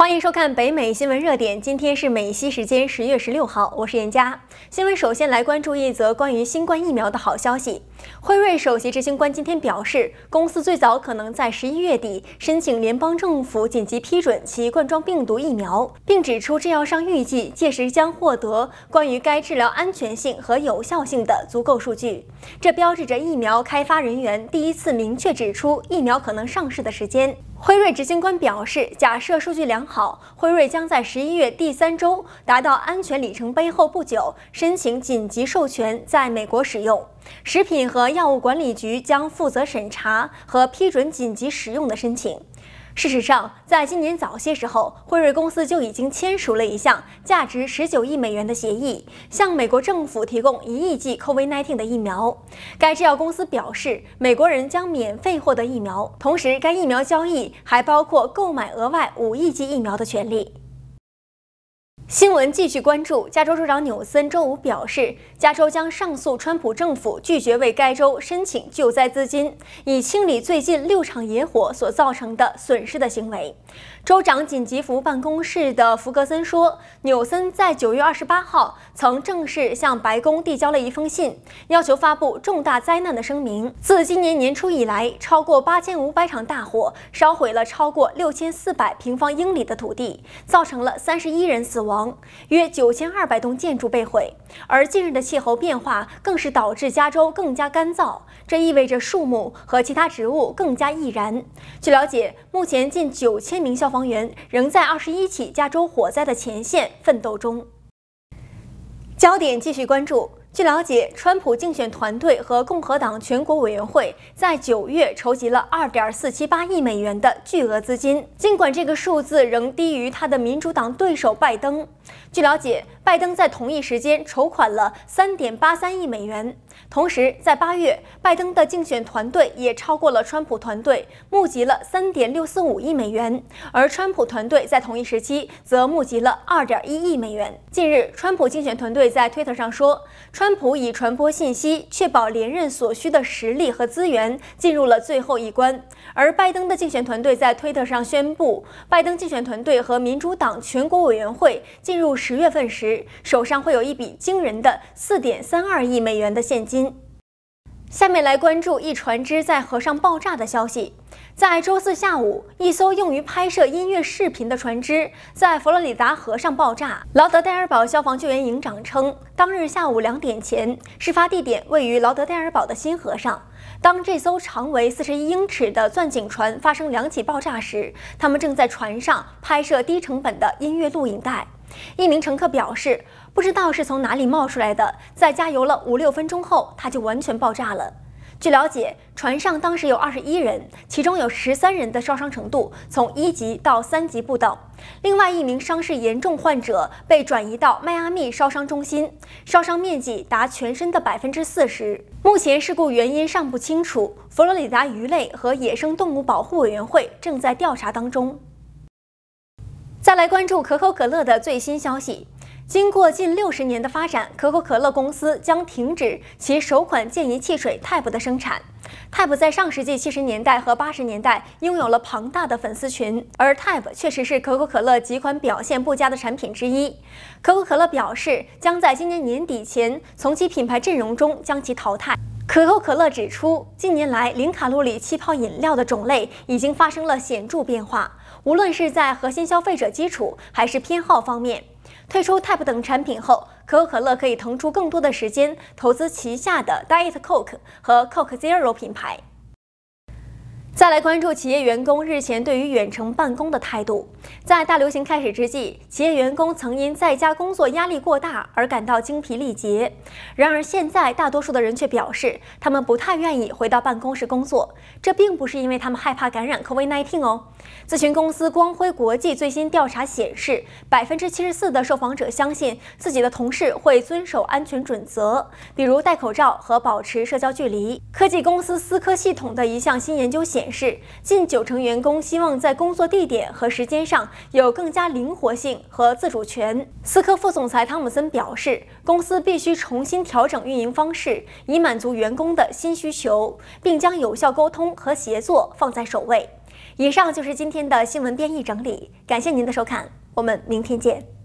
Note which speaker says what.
Speaker 1: 欢迎收看北美新闻热点。今天是美西时间十月十六号，我是严佳。新闻首先来关注一则关于新冠疫苗的好消息。辉瑞首席执行官今天表示，公司最早可能在十一月底申请联邦政府紧急批准其冠状病毒疫苗，并指出制药商预计届时将获得关于该治疗安全性和有效性的足够数据。这标志着疫苗开发人员第一次明确指出疫苗可能上市的时间。辉瑞执行官表示，假设数据良好，辉瑞将在十一月第三周达到安全里程碑后不久申请紧急授权在美国使用。食品和药物管理局将负责审查和批准紧急使用的申请。事实上，在今年早些时候，辉瑞公司就已经签署了一项价值十九亿美元的协议，向美国政府提供一亿剂 COVID-19 的疫苗。该制药公司表示，美国人将免费获得疫苗，同时该疫苗交易还包括购买额外五亿剂疫苗的权利。新闻继续关注，加州州长纽森周五表示，加州将上诉川普政府拒绝为该州申请救灾资金，以清理最近六场野火所造成的损失的行为。州长紧急服务办公室的福格森说，纽森在九月二十八号曾正式向白宫递交了一封信，要求发布重大灾难的声明。自今年年初以来，超过八千五百场大火烧毁了超过六千四百平方英里的土地，造成了三十一人死亡。约九千二百栋建筑被毁，而近日的气候变化更是导致加州更加干燥，这意味着树木和其他植物更加易燃。据了解，目前近九千名消防员仍在二十一起加州火灾的前线奋斗中。焦点继续关注。据了解，川普竞选团队和共和党全国委员会在九月筹集了二点四七八亿美元的巨额资金，尽管这个数字仍低于他的民主党对手拜登。据了解，拜登在同一时间筹款了三点八三亿美元。同时，在八月，拜登的竞选团队也超过了川普团队，募集了三点六四五亿美元，而川普团队在同一时期则募集了二点一亿美元。近日，川普竞选团队在推特上说，川普以传播信息、确保连任所需的实力和资源进入了最后一关，而拜登的竞选团队在推特上宣布，拜登竞选团队和民主党全国委员会进入十月份时，手上会有一笔惊人的四点三二亿美元的现金。下面来关注一船只在河上爆炸的消息。在周四下午，一艘用于拍摄音乐视频的船只在佛罗里达河上爆炸。劳德代尔堡消防救援营长称，当日下午两点前，事发地点位于劳德代尔堡的新河上。当这艘长为四十一英尺的钻井船发生两起爆炸时，他们正在船上拍摄低成本的音乐录影带。一名乘客表示，不知道是从哪里冒出来的，在加油了五六分钟后，它就完全爆炸了。据了解，船上当时有二十一人，其中有十三人的烧伤程度从一级到三级不等。另外一名伤势严重患者被转移到迈阿密烧伤中心，烧伤面积达全身的百分之四十。目前事故原因尚不清楚，佛罗里达鱼类和野生动物保护委员会正在调查当中。再来关注可口可乐的最新消息。经过近六十年的发展，可口可乐公司将停止其首款健怡汽水 Type 的生产。Type 在上世纪七十年代和八十年代拥有了庞大的粉丝群，而 Type 确实是可口可乐几款表现不佳的产品之一。可口可乐表示，将在今年年底前从其品牌阵容中将其淘汰。可口可乐指出，近年来零卡路里气泡饮料的种类已经发生了显著变化，无论是在核心消费者基础还是偏好方面。推出 Type 等产品后，可口可乐可以腾出更多的时间投资旗下的 Diet Coke 和 Coke Zero 品牌。再来关注企业员工日前对于远程办公的态度。在大流行开始之际，企业员工曾因在家工作压力过大而感到精疲力竭。然而现在，大多数的人却表示，他们不太愿意回到办公室工作。这并不是因为他们害怕感染 COVID-19 哦。咨询公司光辉国际最新调查显示，百分之七十四的受访者相信自己的同事会遵守安全准则，比如戴口罩和保持社交距离。科技公司思科系统的一项新研究显，是近九成员工希望在工作地点和时间上有更加灵活性和自主权。思科副总裁汤姆森表示，公司必须重新调整运营方式，以满足员工的新需求，并将有效沟通和协作放在首位。以上就是今天的新闻编译整理，感谢您的收看，我们明天见。